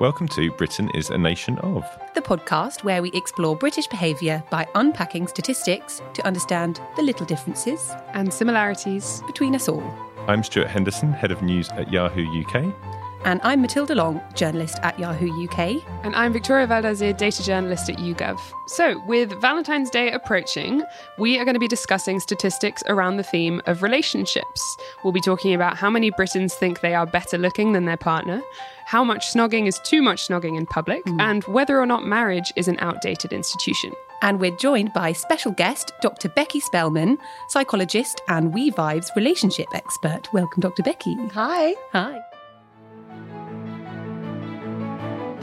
Welcome to Britain is a Nation of. the podcast where we explore British behaviour by unpacking statistics to understand the little differences and similarities. between us all. I'm Stuart Henderson, Head of News at Yahoo UK. And I'm Matilda Long, journalist at Yahoo UK. And I'm Victoria Waldersee, data journalist at YouGov. So, with Valentine's Day approaching, we are going to be discussing statistics around the theme of relationships. We'll be talking about how many Britons think they are better looking than their partner, how much snogging is too much snogging in public, mm. and whether or not marriage is an outdated institution. And we're joined by special guest Dr. Becky Spelman, psychologist and We-Vibe's relationship expert. Welcome, Dr. Becky. Hi. Hi.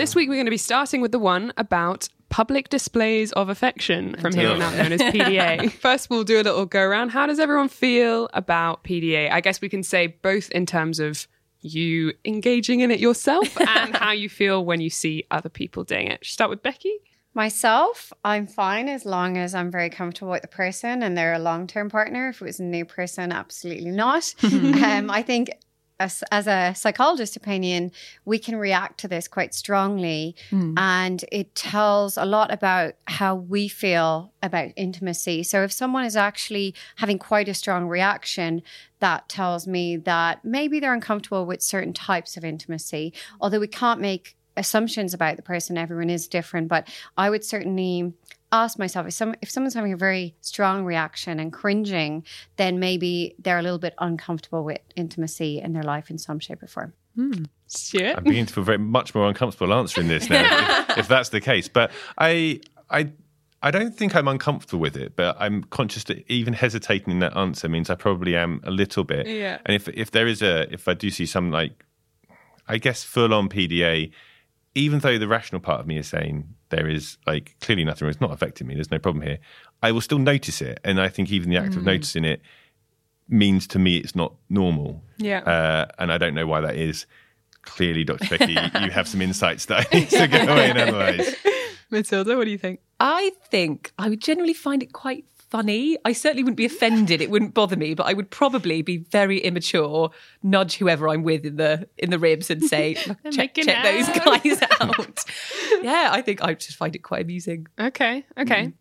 This week, we're going to be starting with the one about public displays of affection from here on out known as PDA. First, we'll do a little go around. How does everyone feel about PDA? I guess we can say both in terms of you engaging in it yourself and how you feel when you see other people doing it. Should we start with Becky. Myself, I'm fine as long as I'm very comfortable with the person and they're a long term partner. If it was a new person, absolutely not. um, I think. As, as a psychologist opinion, we can react to this quite strongly, hmm. and it tells a lot about how we feel about intimacy. So, if someone is actually having quite a strong reaction, that tells me that maybe they're uncomfortable with certain types of intimacy. Although we can't make assumptions about the person, everyone is different. But I would certainly ask myself if some if someone's having a very strong reaction and cringing, then maybe they're a little bit uncomfortable with intimacy in their life in some shape or form. Hmm. Stuart. I'm beginning to feel very much more uncomfortable answering this now, if, if that's the case. But I, I, I don't think I'm uncomfortable with it, but I'm conscious that even hesitating in that answer means I probably am a little bit. Yeah. And if if there is a, if I do see some like, I guess full on PDA, even though the rational part of me is saying there is like clearly nothing, it's not affecting me. There's no problem here. I will still notice it, and I think even the act of noticing it means to me it's not normal. Yeah. Uh, and I don't know why that is. Clearly, Dr. Becky, you have some insights that I need to go away and analyse. Matilda, what do you think? I think I would generally find it quite funny. I certainly wouldn't be offended. It wouldn't bother me, but I would probably be very immature, nudge whoever I'm with in the in the ribs and say, "Look, check, check those guys out. yeah, I think I just find it quite amusing. Okay, okay. Mm.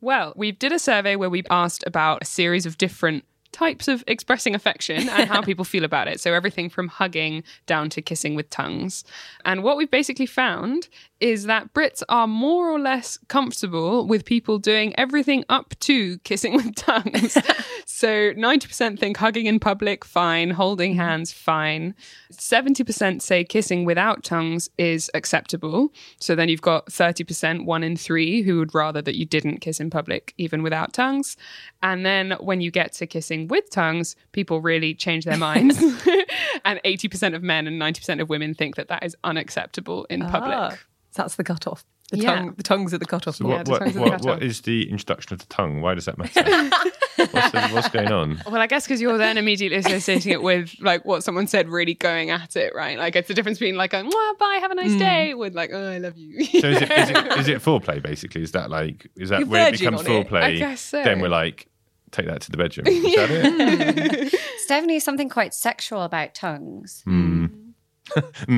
Well, we did a survey where we asked about a series of different types of expressing affection and how people feel about it. So everything from hugging down to kissing with tongues. And what we've basically found is that Brits are more or less comfortable with people doing everything up to kissing with tongues. so 90% think hugging in public, fine, holding mm-hmm. hands, fine. 70% say kissing without tongues is acceptable. So then you've got 30%, one in three, who would rather that you didn't kiss in public, even without tongues. And then when you get to kissing with tongues, people really change their minds. and 80% of men and 90% of women think that that is unacceptable in public. Ah. That's the cutoff. The Yeah. tongue, the tongues at the cutoff. So what, the what, tongues of the what, cutoff. what is the introduction of the tongue? Why does that matter? what's, the, what's going on? Well, I guess because you're then immediately associating it with like what someone said, really going at it, right? Like it's the difference between like going, "Mwah, bye, have a nice mm. day," with like, "Oh, I love you." So is it, is it is it foreplay basically? Is that like is that You're where it becomes on it. foreplay? I guess so. Then we're like, take that to the bedroom. Is that it? It's definitely something quite sexual about tongues. Hmm.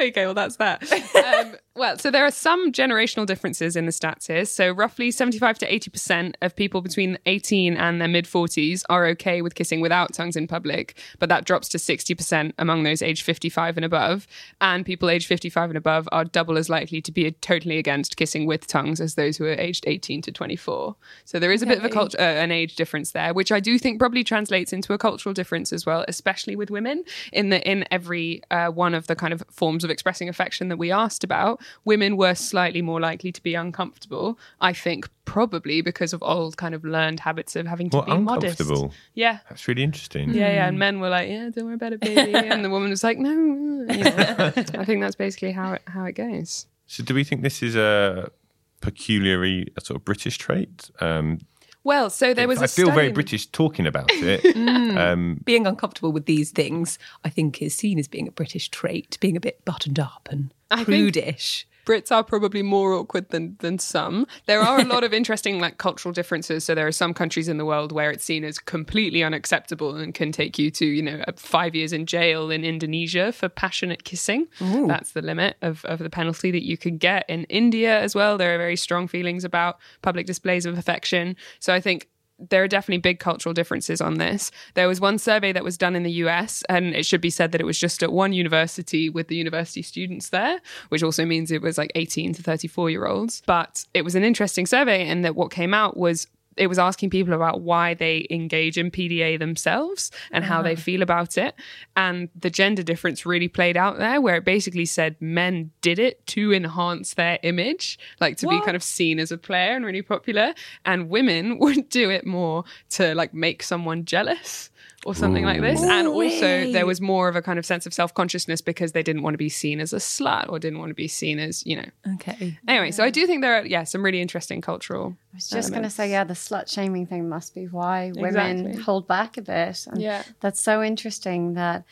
okay, well, that's that. Um, well, so there are some generational differences in the stats here. So, roughly 75 to 80% of people between 18 and their mid 40s are okay with kissing without tongues in public, but that drops to 60% among those aged 55 and above. And people aged 55 and above are double as likely to be totally against kissing with tongues as those who are aged 18 to 24. So, there is a bit of a culture, uh, an age difference there, which I do think probably translates into a cultural difference as well, especially with women in the in every uh, one of the kind of forms of expressing affection that we asked about. Women were slightly more likely to be uncomfortable. I think probably because of old kind of learned habits of having to Well, be modest. Yeah. That's really interesting. Yeah, yeah, and men were like, "Yeah, don't worry about it, baby," and the woman was like, "No." you know. I think that's basically how it how it goes. So, do we think this is a peculiarly a sort of British trait? Um, Well, so there was. I a feel very British talking about it. Mm. um, Being uncomfortable with these things, I think, is seen as being a British trait, being a bit buttoned up and I prudish. Brits are probably more awkward than than some. There are a lot of interesting like cultural differences. So there are some countries in the world where it's seen as completely unacceptable and can take you to you know uh, five years in jail in Indonesia for passionate kissing. That's the limit of of the penalty that you could get. In India as well, there are very strong feelings about public displays of affection. So I think there are definitely big cultural differences on this. There was one survey that was done in the US, and it should be said that it was just at one university with the university students there, which also means it was like 18 to 34 year olds. But it was an interesting survey, and that what came out was it was asking people about why they engage in PDA themselves and how they uh-huh. feel about it. And the gender difference really played out there, where it basically said men did it to enhance their image, like to be kind of seen as a player and really popular. And women would do it more to like make someone jealous or something like this. And also, there was more of a kind of sense of self consciousness because they didn't want to be seen as a slut or didn't want to be seen as, you know. Okay. Anyway, so I do think there are, yeah, some really interesting cultural. I was just going to say, yeah, the slut shaming thing must be why women Exactly. hold back a bit. And Yeah. That's so interesting that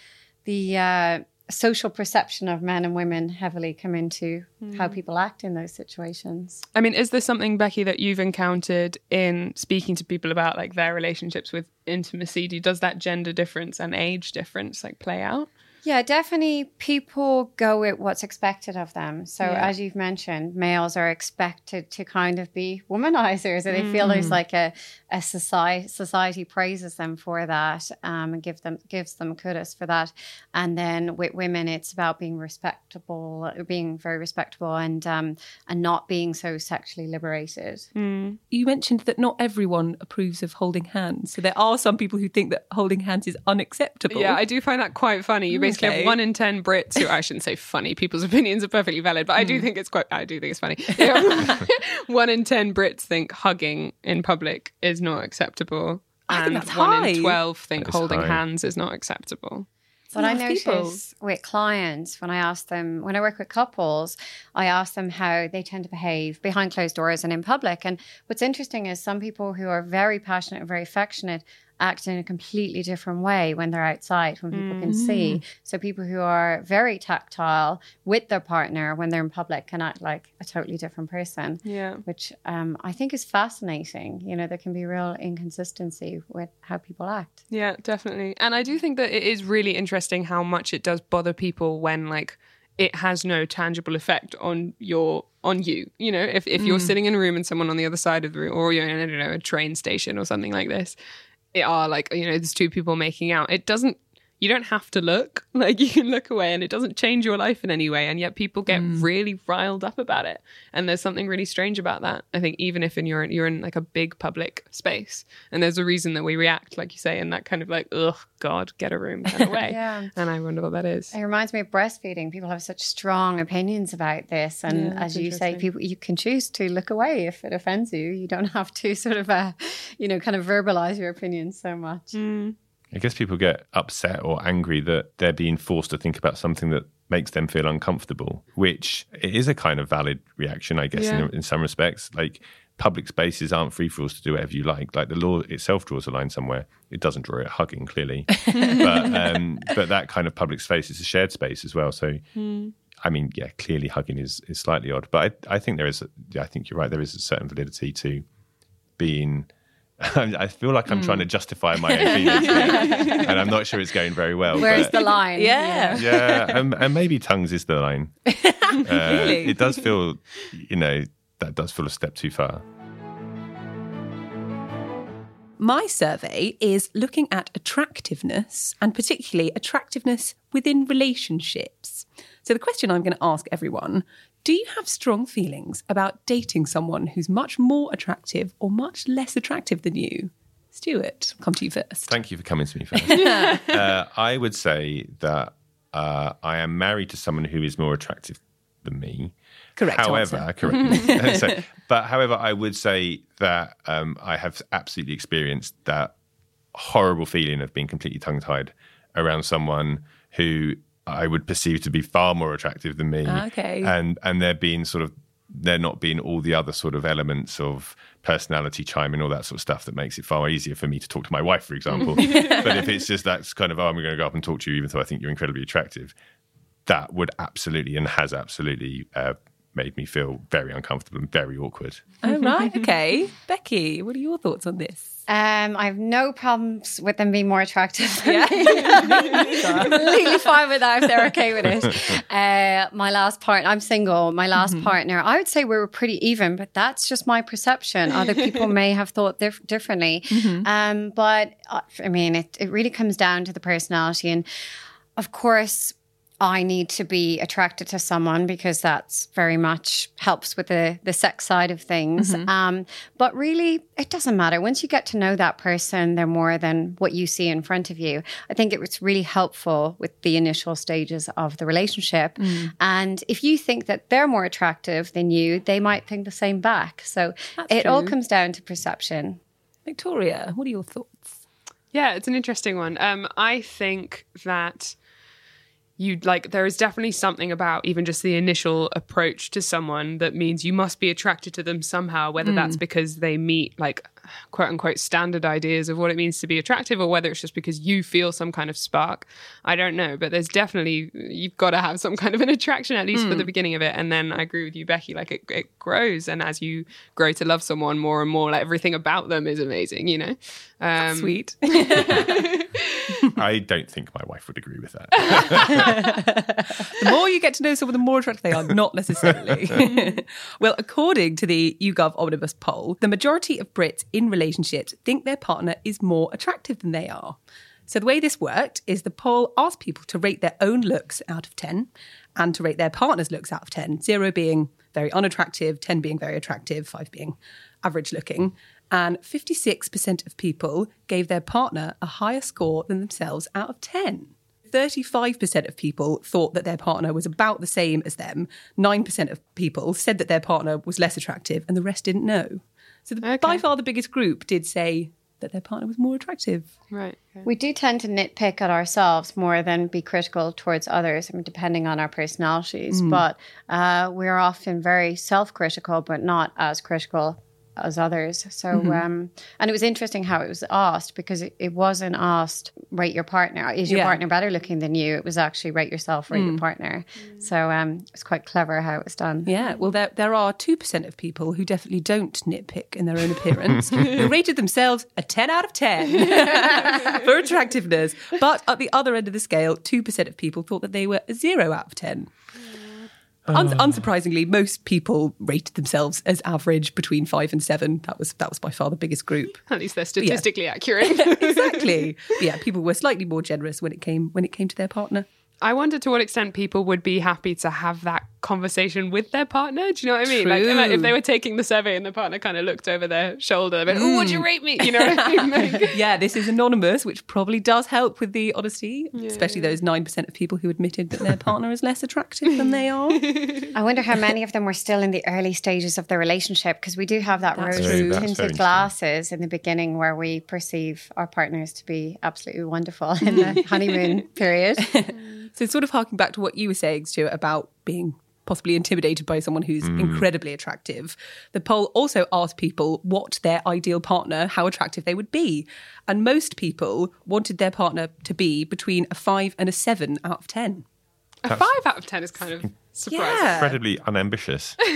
the uh, social perception of men and women heavily come into how Hmm. people act in those situations. I mean, is there something, Becky, that you've encountered in speaking to people about like their relationships with intimacy? Do, does that gender difference and age difference like play out? Yeah, definitely people go with what's expected of them. So, Yeah. as you've mentioned, males are expected to kind of be womanizers, and they feel there's like a, a society society praises them for that um, and give them gives them kudos for that. And then with women, it's about being respectable, being very respectable, and um, and not being so sexually liberated. You mentioned that not everyone approves of holding hands. So there are some people who think that holding hands is unacceptable. Yeah, I do find that quite funny. You basically Okay. have one in ten Brits who I shouldn't say funny. People's opinions are perfectly valid, but I do think it's quite. I do think it's funny. one in ten Brits think hugging in public is not acceptable, I think and that's one high. in twelve think That is holding high. hands is not acceptable. But I lot of people. notice with clients when I ask them, when I work with couples, I ask them how they tend to behave behind closed doors and in public. And what's interesting is some people who are very passionate and very affectionate act in a completely different way when they're outside, when people can see. So people who are very tactile with their partner when they're in public can act like a totally different person. Yeah. Which um, I think is fascinating. You know, there can be real inconsistency with how people act. Yeah, definitely. And I do think that it is really interesting how much it does bother people when like it has no tangible effect on your on you. You know, if if you're sitting in a room and someone on the other side of the room or you're in I don't know, a train station or something like this, are like, you know, there's two people making out. It doesn't you don't have to look. Like you can look away and it doesn't change your life in any way. And yet people get really riled up about it. And there's something really strange about that. I think even if in you're you're in like a big public space. And there's a reason that we react, like you say, in that kind of like, ugh, God, get a room kind of way. Yeah. And I wonder what that is. It reminds me of breastfeeding. People have such strong opinions about this, and Yeah, as you say, people you can choose to look away if it offends you. You don't have to sort of, uh, you know, kind of verbalize your opinions so much. I guess people get upset or angry that they're being forced to think about something that makes them feel uncomfortable, which is a kind of valid reaction, I guess, Yeah. in, in some respects. Like public spaces aren't free for us to do whatever you like. Like the law itself draws a line somewhere. It doesn't draw it hugging, clearly, but um, but that kind of public space is a shared space as well. So. I mean, yeah, clearly hugging is, is slightly odd, but I, I think there is, a, I think you're right. There is a certain validity to being I feel like I'm trying to justify my own feelings, and I'm not sure it's going very well. Where's but- the line? Yeah. yeah, and, and maybe tongues is the line. Uh, Really? It does feel, you know, that does feel a step too far. My survey is looking at attractiveness and particularly attractiveness within relationships. So, the question I'm going to ask everyone do you have strong feelings about dating someone who's much more attractive or much less attractive than you? Stuart, I'll come to you first. Thank you for coming to me first. uh, I would say that uh, I am married to someone who is more attractive than me. Correct However, answer. correct. so, but however, I would say that um, I have absolutely experienced that horrible feeling of being completely tongue tied around someone who I would perceive to be far more attractive than me. Okay. And and there being sort of there not being all the other sort of elements of personality chime and all that sort of stuff that makes it far easier for me to talk to my wife, for example. but if it's just that's kind of, oh, I'm going to go up and talk to you, even though I think you're incredibly attractive, that would absolutely and has absolutely uh, made me feel very uncomfortable and very awkward. Oh, right. Okay. Becky, what are your thoughts on this? Um, I have no problems with them being more attractive. Yeah. completely fine with that if they're okay with it. Uh, my last partner, I'm single. My last Mm-hmm. partner, I would say we were pretty even, but that's just my perception. Other people may have thought dif- differently. Mm-hmm. Um, but uh, I mean, it, it really comes down to the personality. And of course, I need to be attracted to someone because that's very much helps with the the sex side of things. Um, but really, it doesn't matter. Once you get to know that person, they're more than what you see in front of you. I think it was really helpful with the initial stages of the relationship. And if you think that they're more attractive than you, they might think the same back. So That's it all comes down to perception. Victoria, what are your thoughts? Yeah, it's an interesting one. Um, I think that you like there is definitely something about even just the initial approach to someone that means you must be attracted to them somehow, whether that's because they meet like quote unquote standard ideas of what it means to be attractive or whether it's just because you feel some kind of spark. I don't know, but there's definitely you've got to have some kind of an attraction at least for the beginning of it. And then I agree with you, Becky, like it, it grows and as you grow to love someone more and more, like everything about them is amazing, you know? Um, Sweet. I don't think my wife would agree with that. the more you get to know someone, the more attractive they are, not necessarily. well, according to the YouGov Omnibus poll, the majority of Brits in relationships think their partner is more attractive than they are. So the way this worked is the poll asked people to rate their own looks out of 10 and to rate their partner's looks out of 10, zero being very unattractive, 10 being very attractive, five being average looking. And 56% of people gave their partner a higher score than themselves out of 10. 35% of people thought that their partner was about the same as them. 9% of people said that their partner was less attractive, and the rest didn't know. So, the, by far the biggest group did say that their partner was more attractive. Right. okay. We do tend to nitpick at ourselves more than be critical towards others, I mean, depending on our personalities. But uh, we're often very self critical, but not as critical as others. So, um, and it was interesting how it was asked because it, it wasn't asked, rate your partner. Is your Yeah. partner better looking than you? It was actually, rate yourself, rate your partner. So um, it's quite clever how it was done. Yeah, well, there, there are 2% of people who definitely don't nitpick in their own appearance, who rated themselves a 10 out of 10 for attractiveness. But at the other end of the scale, 2% of people thought that they were a 0 out of 10. Un- oh. unsurprisingly, most people rated themselves as average between five and seven. That was that was by far the biggest group. At least they're statistically accurate. exactly. Yeah, people were slightly more generous when it came when it came to their partner. I wonder to what extent people would be happy to have that conversation with their partner. Do you know what I mean? Like, like, if they were taking the survey and the partner kind of looked over their shoulder, but oh, would you mm. rate me? You know what I mean? Like, Yeah, this is anonymous, which probably does help with the honesty, especially those 9% of people who admitted that their partner is less attractive than they are. I wonder how many of them were still in the early stages of the relationship because we do have that rose true. That's very tinted glasses in the beginning where we perceive our partners to be absolutely wonderful in the honeymoon period. So, sort of harking back to what you were saying, Stuart, about being possibly intimidated by someone who's mm. incredibly attractive. The poll also asked people what their ideal partner, how attractive they would be. And most people wanted their partner to be between a five and a seven out of 10. a five out of ten is kind of surprising. Yeah. Incredibly unambitious.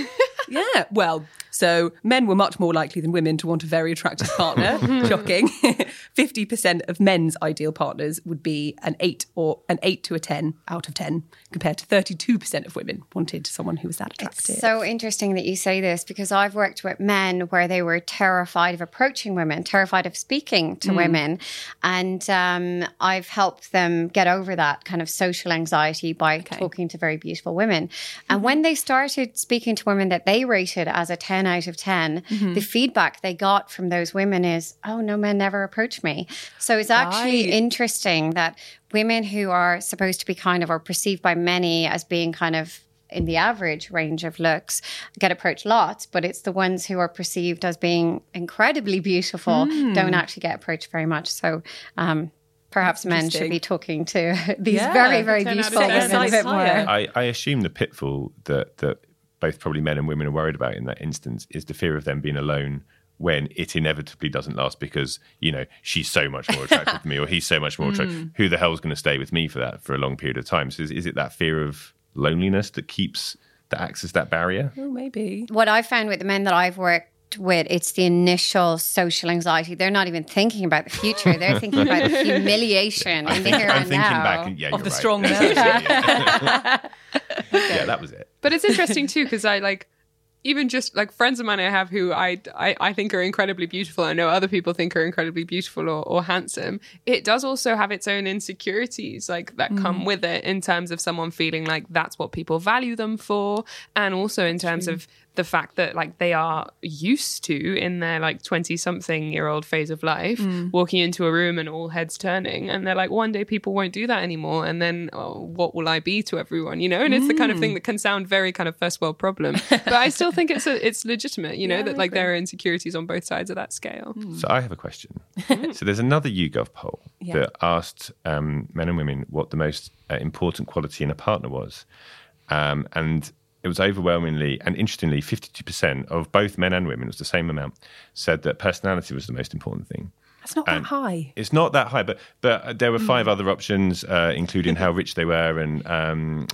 Yeah. Well, so men were much more likely than women to want a very attractive partner. Shocking. 50% of men's ideal partners would be an 8 or an 8 to a 10 out of 10 compared to 32% of women wanted someone who was that attractive. It's so interesting that you say this because I've worked with men where they were terrified of approaching women, terrified of speaking to women. And um, I've helped them get over that kind of social anxiety by talking to very beautiful women. And when they started speaking to women that they rated as a 10 out of 10, the feedback they got from those women is, oh, no men never approach me. So it's actually Right. interesting that women who are supposed to be kind of or perceived by many as being kind of in the average range of looks get approached lots, but it's the ones who are perceived as being incredibly beautiful don't actually get approached very much. So, um, perhaps men should be talking to these Yeah, very, very 10 beautiful women a bit more. I, I assume the pitfall that that both probably men and women are worried about in that instance is the fear of them being alone when it inevitably doesn't last because you know she's so much more attractive to me or he's so much more attractive. Mm. Who the hell's going to stay with me for that for a long period of time? So is, is it that fear of loneliness that keeps that acts as that barrier? Oh, maybe. what I found with the men that I've worked with, it's the initial social anxiety. They're not even thinking about the future. They're thinking about the humiliation in the here I'm and thinking now. back and yeah, Of you're the right. strong That's yeah. yeah, that was it. But it's interesting too because I like even just like friends of mine I have who I, I I think are incredibly beautiful. I know other people think are incredibly beautiful or, or handsome. It does also have its own insecurities like that mm. come with it in terms of someone feeling like that's what people value them for, and also in terms of the fact that like they are used to in their like 20 something year old phase of life walking into a room and all heads turning and they're like one day people won't do that anymore and then oh, what will i be to everyone? You know and it's the kind of thing that can sound very kind of first world problem but i still think it's a, it's legitimate you know that like there are insecurities on both sides of that scale. So I have a question. so there's another YouGov poll that asked um, men and women what the most uh, important quality in a partner was, um, and it was overwhelmingly and interestingly, 52% of both men and women, it was the same amount, said that personality was the most important thing. That's not that high. It's not that high, but but there were five other options, uh, including how rich they were and um,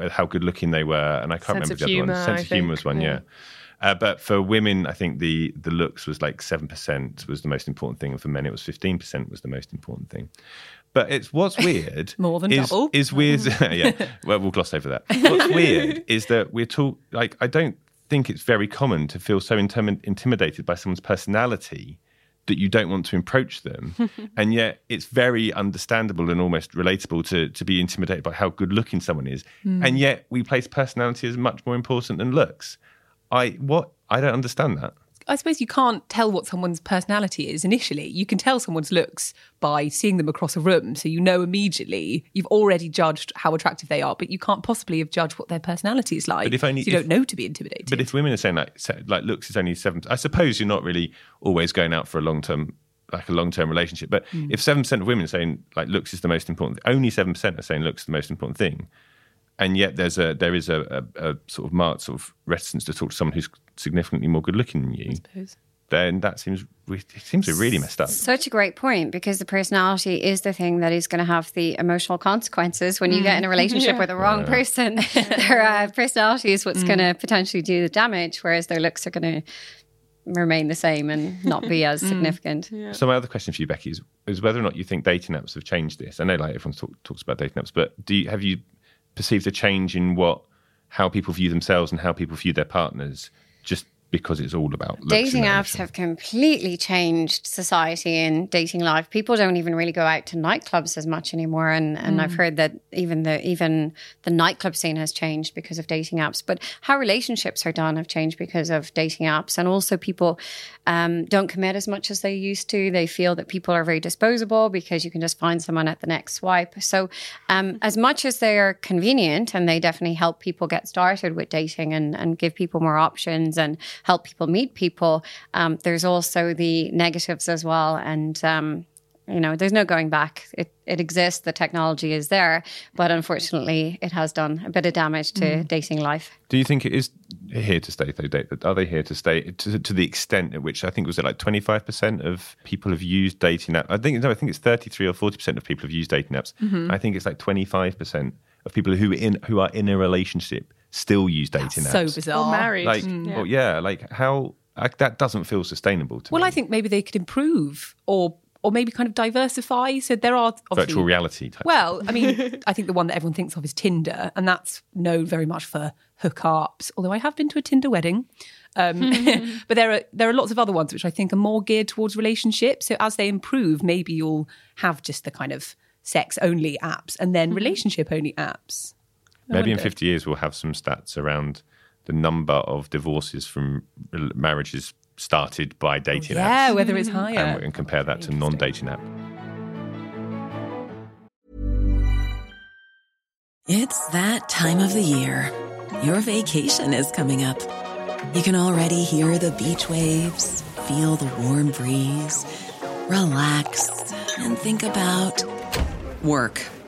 uh, how good looking they were, and I can't Sense remember of the other humour, one. Sense I of humour think, was one, yeah. yeah. Uh, but for women, I think the the looks was like seven percent was the most important thing, and for men it was fifteen percent was the most important thing. But it's what's weird More than is, double. is weird. yeah, well, we'll gloss over that. What's weird is that we're talk like I don't think it's very common to feel so intim- intimidated by someone's personality that you don't want to approach them, and yet it's very understandable and almost relatable to to be intimidated by how good looking someone is, hmm. and yet we place personality as much more important than looks. I what I don't understand that. I suppose you can't tell what someone's personality is initially. You can tell someone's looks by seeing them across a room. So you know immediately, you've already judged how attractive they are, but you can't possibly have judged what their personality is like. But if only- so you if- don't know to be intimidated. But if women are saying like like looks is only seven, I suppose you're not really always going out for a long term like a long term relationship. But hmm. if seven percent of women are saying like looks is the most important, only seven percent are saying looks is the most important thing, and yet there's a there is a, a, a sort of marked sort of reticence to talk to someone who's significantly more good looking than you. Then that seems it seems really messed up. Such a great point because the personality is the thing that is going to have the emotional consequences when you get in a mm. relationship with the wrong person. their uh, personality is what's mm. going to potentially do the damage, whereas their looks are going to remain the same and not be as mm. significant. So my other question for you, Becky, is, is whether or not you think dating apps have changed this. I know like everyone talk, talks about dating apps, but do you, have you perceived a change in what how people view themselves and how people view their partners just because it's all about Dating apps have completely changed society and dating life. People don't even really go out to nightclubs as much anymore, and, and I've heard that even the even the nightclub scene has changed because of dating apps. But how relationships are done have changed because of dating apps, and also people um, don't commit as much as they used to. They feel that people are very disposable because you can just find someone at the next swipe. So, um, as much as they are convenient and they definitely help people get started with dating and, and give people more options and help people meet people, um, there's also the negatives as well. And, um, you know, there's no going back. It, it exists, the technology is there, but unfortunately, it has done a bit of damage to dating life. Do you think it is here to stay? Though, date? Are they here to stay to, to the extent at which I think was it like twenty five percent of people have used dating apps? I think no, I think it's thirty three or forty percent of people have used dating apps. Mm-hmm. I think it's like twenty five percent of people who in who are in a relationship still use dating so apps. So bizarre. or married Like, well, yeah, like how like, that doesn't feel sustainable to Well, me. Well, I think maybe they could improve or or maybe kind of diversify. So there are virtual reality type. Well, I mean, I think the one that everyone thinks of is Tinder, and that's known very much for hookups. Although I have been to a Tinder wedding, um, but there are there are lots of other ones which I think are more geared towards relationships. So as they improve, maybe you'll have just the kind of sex only apps and then relationship only apps. Maybe in 50 years, we'll have some stats around the number of divorces from marriages started by dating Yeah, apps. whether it's higher. And, and compare that to non dating app. It's that time of the year. Your vacation is coming up. You can already hear the beach waves, feel the warm breeze, relax, and think about work.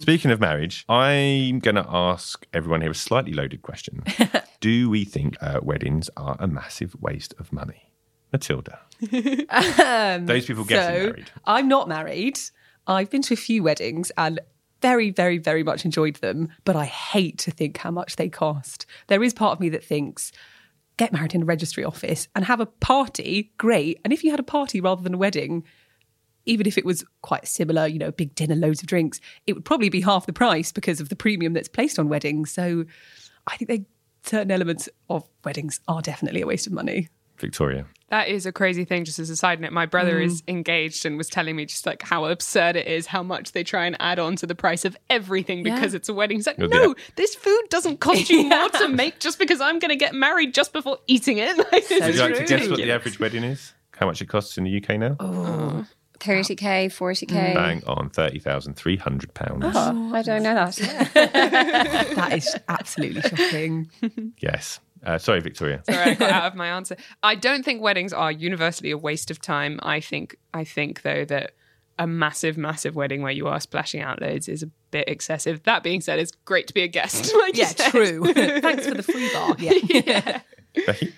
Speaking of marriage, I'm going to ask everyone here a slightly loaded question. Do we think uh, weddings are a massive waste of money? Matilda. Those people getting so, married. I'm not married. I've been to a few weddings and very, very, very much enjoyed them, but I hate to think how much they cost. There is part of me that thinks, get married in a registry office and have a party, great. And if you had a party rather than a wedding, even if it was quite similar, you know, big dinner, loads of drinks, it would probably be half the price because of the premium that's placed on weddings. So I think they certain elements of weddings are definitely a waste of money. Victoria. That is a crazy thing, just as a side note. My brother is mm. engaged and was telling me just like how absurd it is, how much they try and add on to the price of everything because Yeah. it's a wedding. He's like, You're no, the- this food doesn't cost you more to make just because I'm going to get married just before eating it. Like, So Would you like to true. guess what the average wedding is? How much it costs in the UK now? Oh. oh. 30k, 40k. Bang on £30,300. Oh, I don't know that. That is absolutely shocking. Yes. Uh, sorry, Victoria. Sorry, I got out of my answer. I don't think weddings are universally a waste of time. I think I think though that a massive, massive wedding where you are splashing out loads is a bit excessive. That being said, it's great to be a guest. Like Yeah, true. Thanks for the free bar. Yeah. Becky?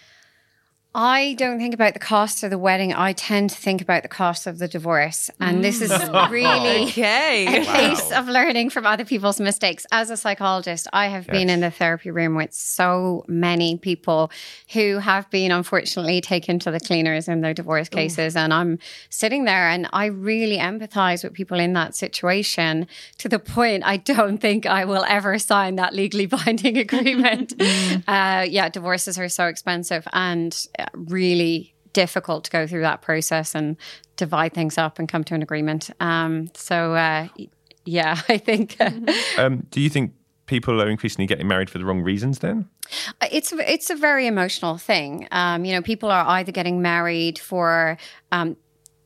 I don't think about the cost of the wedding. I tend to think about the cost of the divorce. And this is really Okay. a case of learning from other people's mistakes. As a psychologist, I have been in the therapy room with so many people who have been unfortunately taken to the cleaners in their divorce cases. And I'm sitting there and I really empathize with people in that situation to the point I don't think I will ever sign that legally binding agreement. uh, yeah, divorces are so expensive and really difficult to go through that process and divide things up and come to an agreement. Um, so, uh, yeah, I think uh, Um, do you think people are increasingly getting married for the wrong reasons then? it's it's a very emotional thing. Um, you know, people are either getting married for. Um,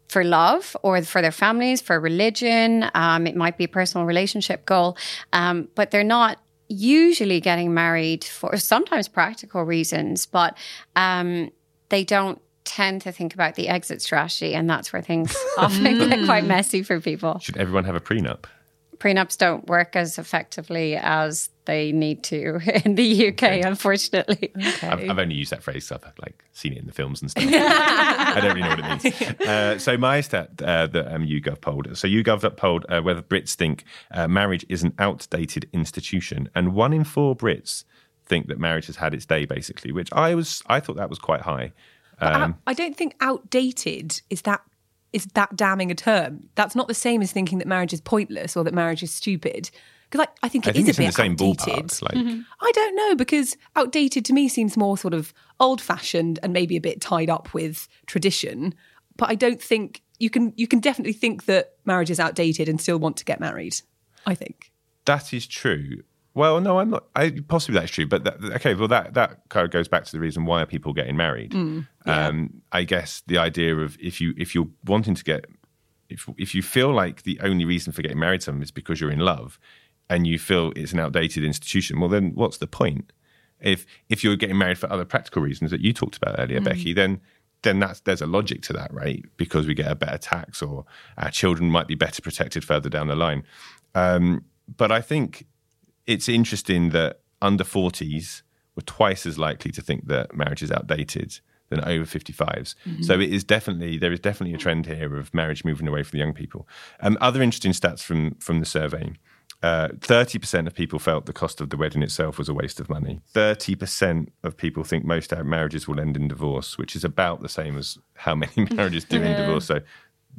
for love or for their families, for religion. Um, it might be a personal relationship goal, um, but they're not usually getting married for sometimes practical reasons, but um, they don't tend to think about the exit strategy. And that's where things often get quite messy for people. Should everyone have a prenup? Prenups don't work as effectively as they need to in the UK, unfortunately. I've, I've only used that phrase, so I've like seen it in the films and stuff. I don't really know what it means. Uh, so my stat uh, that um, YouGov polled. So YouGov polled uh, whether Brits think uh, marriage is an outdated institution, and one in four Brits think that marriage has had its day, basically. Which I was, I thought that was quite high. Um, I, I don't think outdated is that is that damning a term. That's not the same as thinking that marriage is pointless or that marriage is stupid. Because I, I think I think is it's a in bit the same outdated. ballpark. Like, I don't know because outdated to me seems more sort of old fashioned and maybe a bit tied up with tradition. But I don't think you can you can definitely think that marriage is outdated and still want to get married. I think. That is true. Well, no, I'm not. I, possibly that's true, but that, okay. Well, that that kind of goes back to the reason why are people getting married. um, I guess the idea of if you if you're wanting to get if if you feel like the only reason for getting married to someone is because you're in love, and you feel it's an outdated institution, well, then what's the point? If if you're getting married for other practical reasons that you talked about earlier, Becky, then then that's there's a logic to that, right? Because we get a better tax, or our children might be better protected further down the line. Um, but I think it's interesting that under 40s were twice as likely to think that marriage is outdated than over 55s. So it is definitely there is definitely a trend here of marriage moving away from the young people. Um, other interesting stats from from the survey. Uh, 30% of people felt the cost of the wedding itself was a waste of money. 30% of people think most marriages will end in divorce, which is about the same as how many marriages do in divorce. So,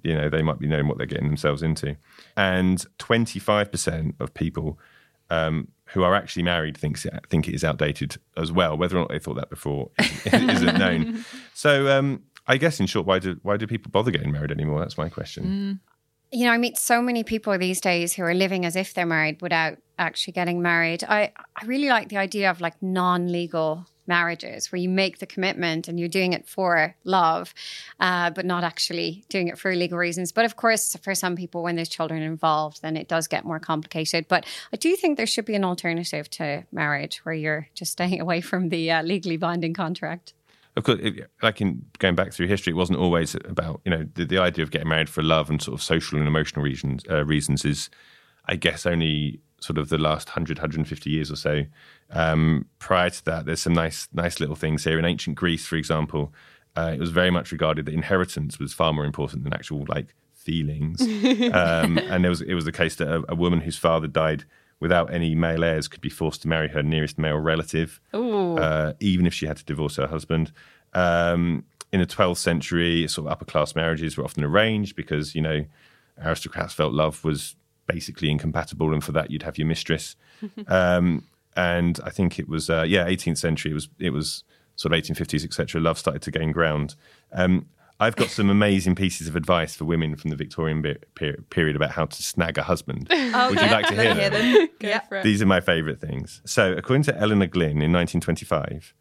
you know, they might be knowing what they're getting themselves into. And 25% of people um, who are actually married thinks it, think it is outdated as well. Whether or not they thought that before isn't, isn't known. So, um, I guess in short, why do why do people bother getting married anymore? That's my question. you know, I meet so many people these days who are living as if they're married without actually getting married. I, I really like the idea of like non legal marriages where you make the commitment and you're doing it for love, uh, but not actually doing it for legal reasons. But of course, for some people, when there's children involved, then it does get more complicated. But I do think there should be an alternative to marriage where you're just staying away from the uh, legally binding contract. Of course, it, like in going back through history, it wasn't always about you know the, the idea of getting married for love and sort of social and emotional reasons. Uh, reasons is, I guess, only sort of the last 100, 150 years or so. Um, prior to that, there's some nice, nice little things here. In ancient Greece, for example, uh, it was very much regarded that inheritance was far more important than actual like feelings. um, and there was it was the case that a, a woman whose father died without any male heirs could be forced to marry her nearest male relative, uh, even if she had to divorce her husband. Um, in the 12th century, sort of upper class marriages were often arranged because, you know, aristocrats felt love was basically incompatible, and for that you'd have your mistress. um, and I think it was, uh, yeah, 18th century. It was, it was sort of 1850s, etc. Love started to gain ground. Um, I've got some amazing pieces of advice for women from the Victorian be- per- period about how to snag a husband. Would you like to hear them? Go for it. These are my favourite things. So, according to Elinor Glyn in 1925,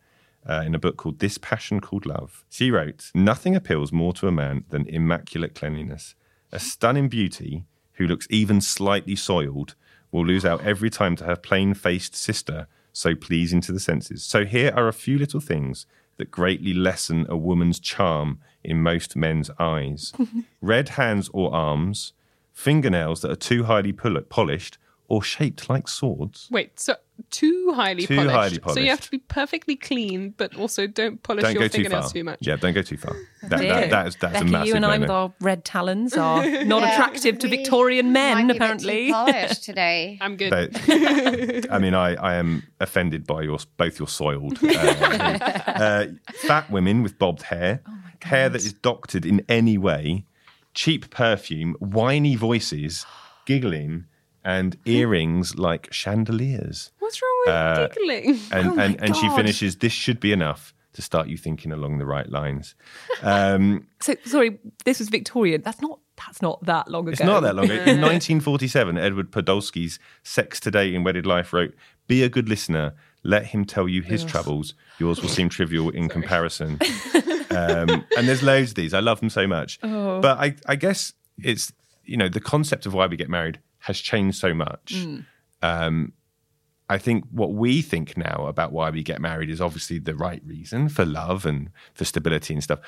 uh, in a book called This Passion Called Love, she wrote Nothing appeals more to a man than immaculate cleanliness. A stunning beauty who looks even slightly soiled will lose out every time to her plain faced sister, so pleasing to the senses. So, here are a few little things that greatly lessen a woman's charm in most men's eyes red hands or arms, fingernails that are too highly pol- polished or shaped like swords. Wait, so too highly Too polished. highly So you have to be perfectly clean, but also don't polish Don't your go too fingernails far. too much. Yeah, don't go too far. That, Dear. that, that is, that's Becky, a massive you and I with our red talons are not Yeah, attractive to we Victorian might men, be a bit too apparently. polished today. I'm good. They- I mean, I, I am offended by your both your soiled uh, uh, fat women with bobbed hair, hair that is doctored in any way, cheap perfume, whiny voices, giggling, and earrings like chandeliers. What's wrong with Uh, giggling? And Oh and, and she finishes. This should be enough to start you thinking along the right lines. Um, So sorry, this was Victorian. That's not that's not that long ago. It's not that long ago. In 1947, Edward Podolsky's Sex Today in Wedded Life wrote, Be a good listener. Let him tell you his troubles. Yours will seem trivial in comparison. Um, and there's loads of these. I love them so much. Oh. But I, I guess it's, you know, the concept of why we get married has changed so much. Mm. Um, I think what we think now about why we get married is obviously the right reason for love and for stability and stuff.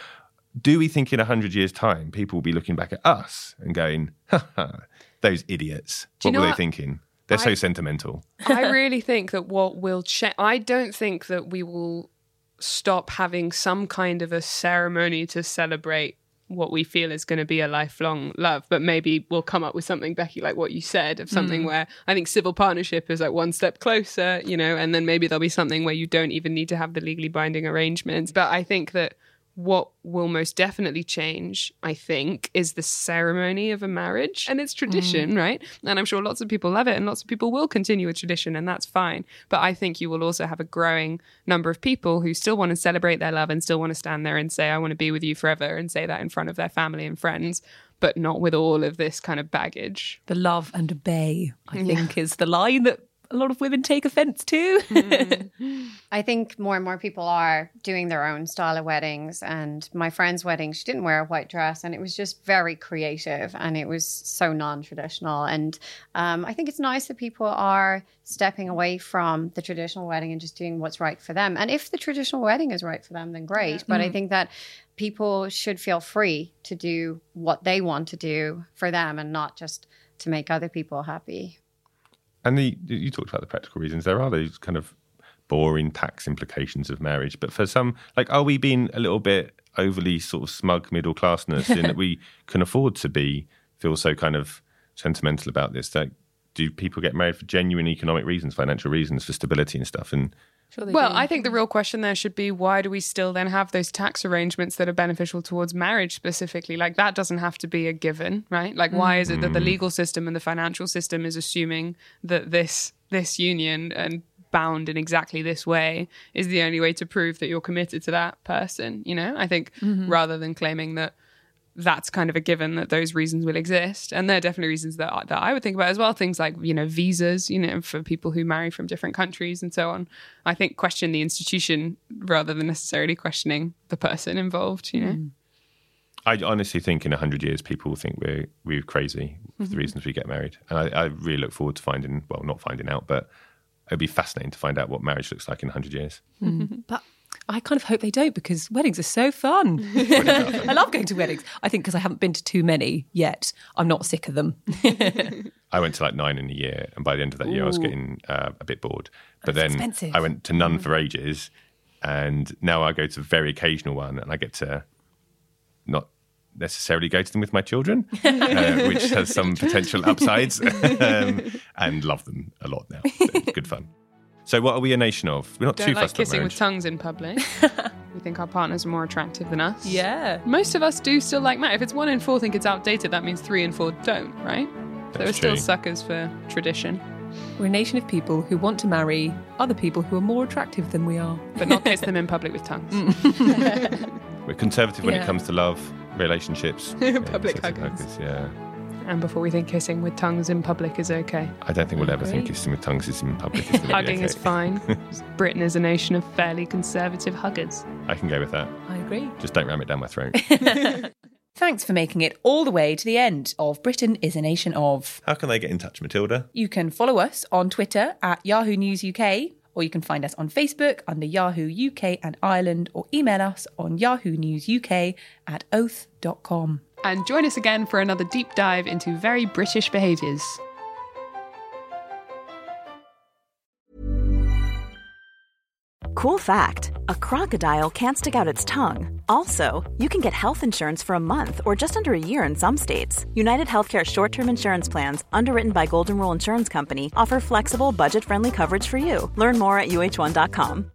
Do we think in 100 years' time people will be looking back at us and going, ha, ha, those idiots? What were they thinking? They're so sentimental. I really think that what will change, I don't think that we will stop having some kind of a ceremony to celebrate what we feel is going to be a lifelong love, but maybe we'll come up with something, Becky, like what you said, of something mm. where I think civil partnership is like one step closer, you know, and then maybe there'll be something where you don't even need to have the legally binding arrangements. But I think that what will most definitely change, I think, is the ceremony of a marriage and its tradition, mm. right? And I'm sure lots of people love it and lots of people will continue a tradition, and that's fine. But I think you will also have a growing number of people who still want to celebrate their love and still want to stand there and say, I want to be with you forever and say that in front of their family and friends, but not with all of this kind of baggage. The love and obey, I think, is the line that a lot of women take offence to. I think more and more people are doing their own style of weddings. And my friend's wedding, she didn't wear a white dress, and it was just very creative and it was so non traditional. And um, I think it's nice that people are stepping away from the traditional wedding and just doing what's right for them. And if the traditional wedding is right for them, then great. But I think that people should feel free to do what they want to do for them and not just to make other people happy. And the, you talked about the practical reasons. There are those kind of boring tax implications of marriage. But for some, like, are we being a little bit overly sort of smug middle classness in that we can afford to be feel so kind of sentimental about this? That do people get married for genuine economic reasons, financial reasons, for stability and stuff? And well, I think the real question there should be why do we still then have those tax arrangements that are beneficial towards marriage specifically? Like that doesn't have to be a given, right? Like why is it that the Mm. legal system and the financial system is assuming that this this union and bound in exactly this way is the only way to prove that you're committed to that person, you know? I think rather than claiming that that's kind of a given that those reasons will exist. And there are definitely reasons that I, that I would think about as well. Things like, you know, visas, you know, for people who marry from different countries and so on. I think question the institution rather than necessarily questioning the person involved, you know. I honestly think in hundred years people will think we're we're crazy for Mm-hmm. the reasons we get married, and I, I really look forward to finding well, not finding out, but it'd be fascinating to find out what marriage looks like in hundred years. But I kind of hope they don't because weddings are so fun. I love going to weddings. I think because I haven't been to too many yet, I'm not sick of them. I went to like nine in a year, and by the end of that year, I was getting uh, a bit bored. But then expensive. I went to none for ages, and now I go to a very occasional one, and I get to not necessarily go to them with my children, uh, which has some potential upsides, um, and love them a lot now. So good fun. So, what are we a nation of? We're not Don't too like fussed about kissing with tongues in public. we think our partners are more attractive than us. yeah. Most of us do still like marriage. If it's one in four think it's outdated, that means three and four don't, right? so we're That's still true. suckers for tradition, We're a nation of people who want to marry other people who are more attractive than we are. but not kiss them in public with tongues. Mm. We're conservative when Yeah. it comes to love, relationships, Public sort of huggers. Yeah, And before we think kissing with tongues in public is okay. I don't think we'll ever think kissing with tongues is in public. Is gonna Hugging okay. is fine. Britain is a nation of fairly conservative huggers. I can go with that. I agree. Just don't ram it down my throat. Thanks for making it all the way to the end of Britain is a Nation of. How can they get in touch, Matilda? You can follow us on Twitter at Yahoo News UK, or you can find us on Facebook under Yahoo UK and Ireland, or email us on Yahoo News UK at oath.com. And join us again for another deep dive into very British behaviours. Cool fact a crocodile can't stick out its tongue. Also, you can get health insurance for a month or just under a year in some states. United Healthcare short term insurance plans, underwritten by Golden Rule Insurance Company, offer flexible, budget friendly coverage for you. Learn more at uh1.com.